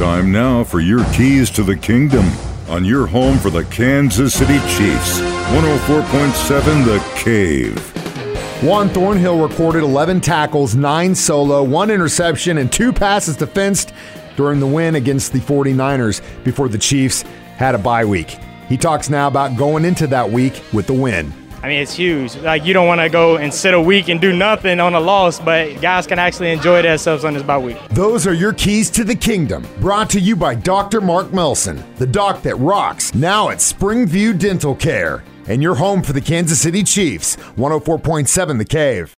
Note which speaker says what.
Speaker 1: Time now for your keys to the kingdom on your home for the Kansas City Chiefs. 104.7 The Cave.
Speaker 2: Juan Thornhill recorded 11 tackles, 9 solo, 1 interception, and 2 passes defensed during the win against the 49ers before the Chiefs had a bye week. He talks now about going into that week with the win.
Speaker 3: I mean, it's huge. Like, you don't want to go and sit a week and do nothing on a loss, but guys can actually enjoy themselves on this bye week.
Speaker 2: Those are your keys to the kingdom. Brought to you by Dr. Mark Melson, the doc that rocks, now at Springview Dental Care. And your home for the Kansas City Chiefs, 104.7 The Cave.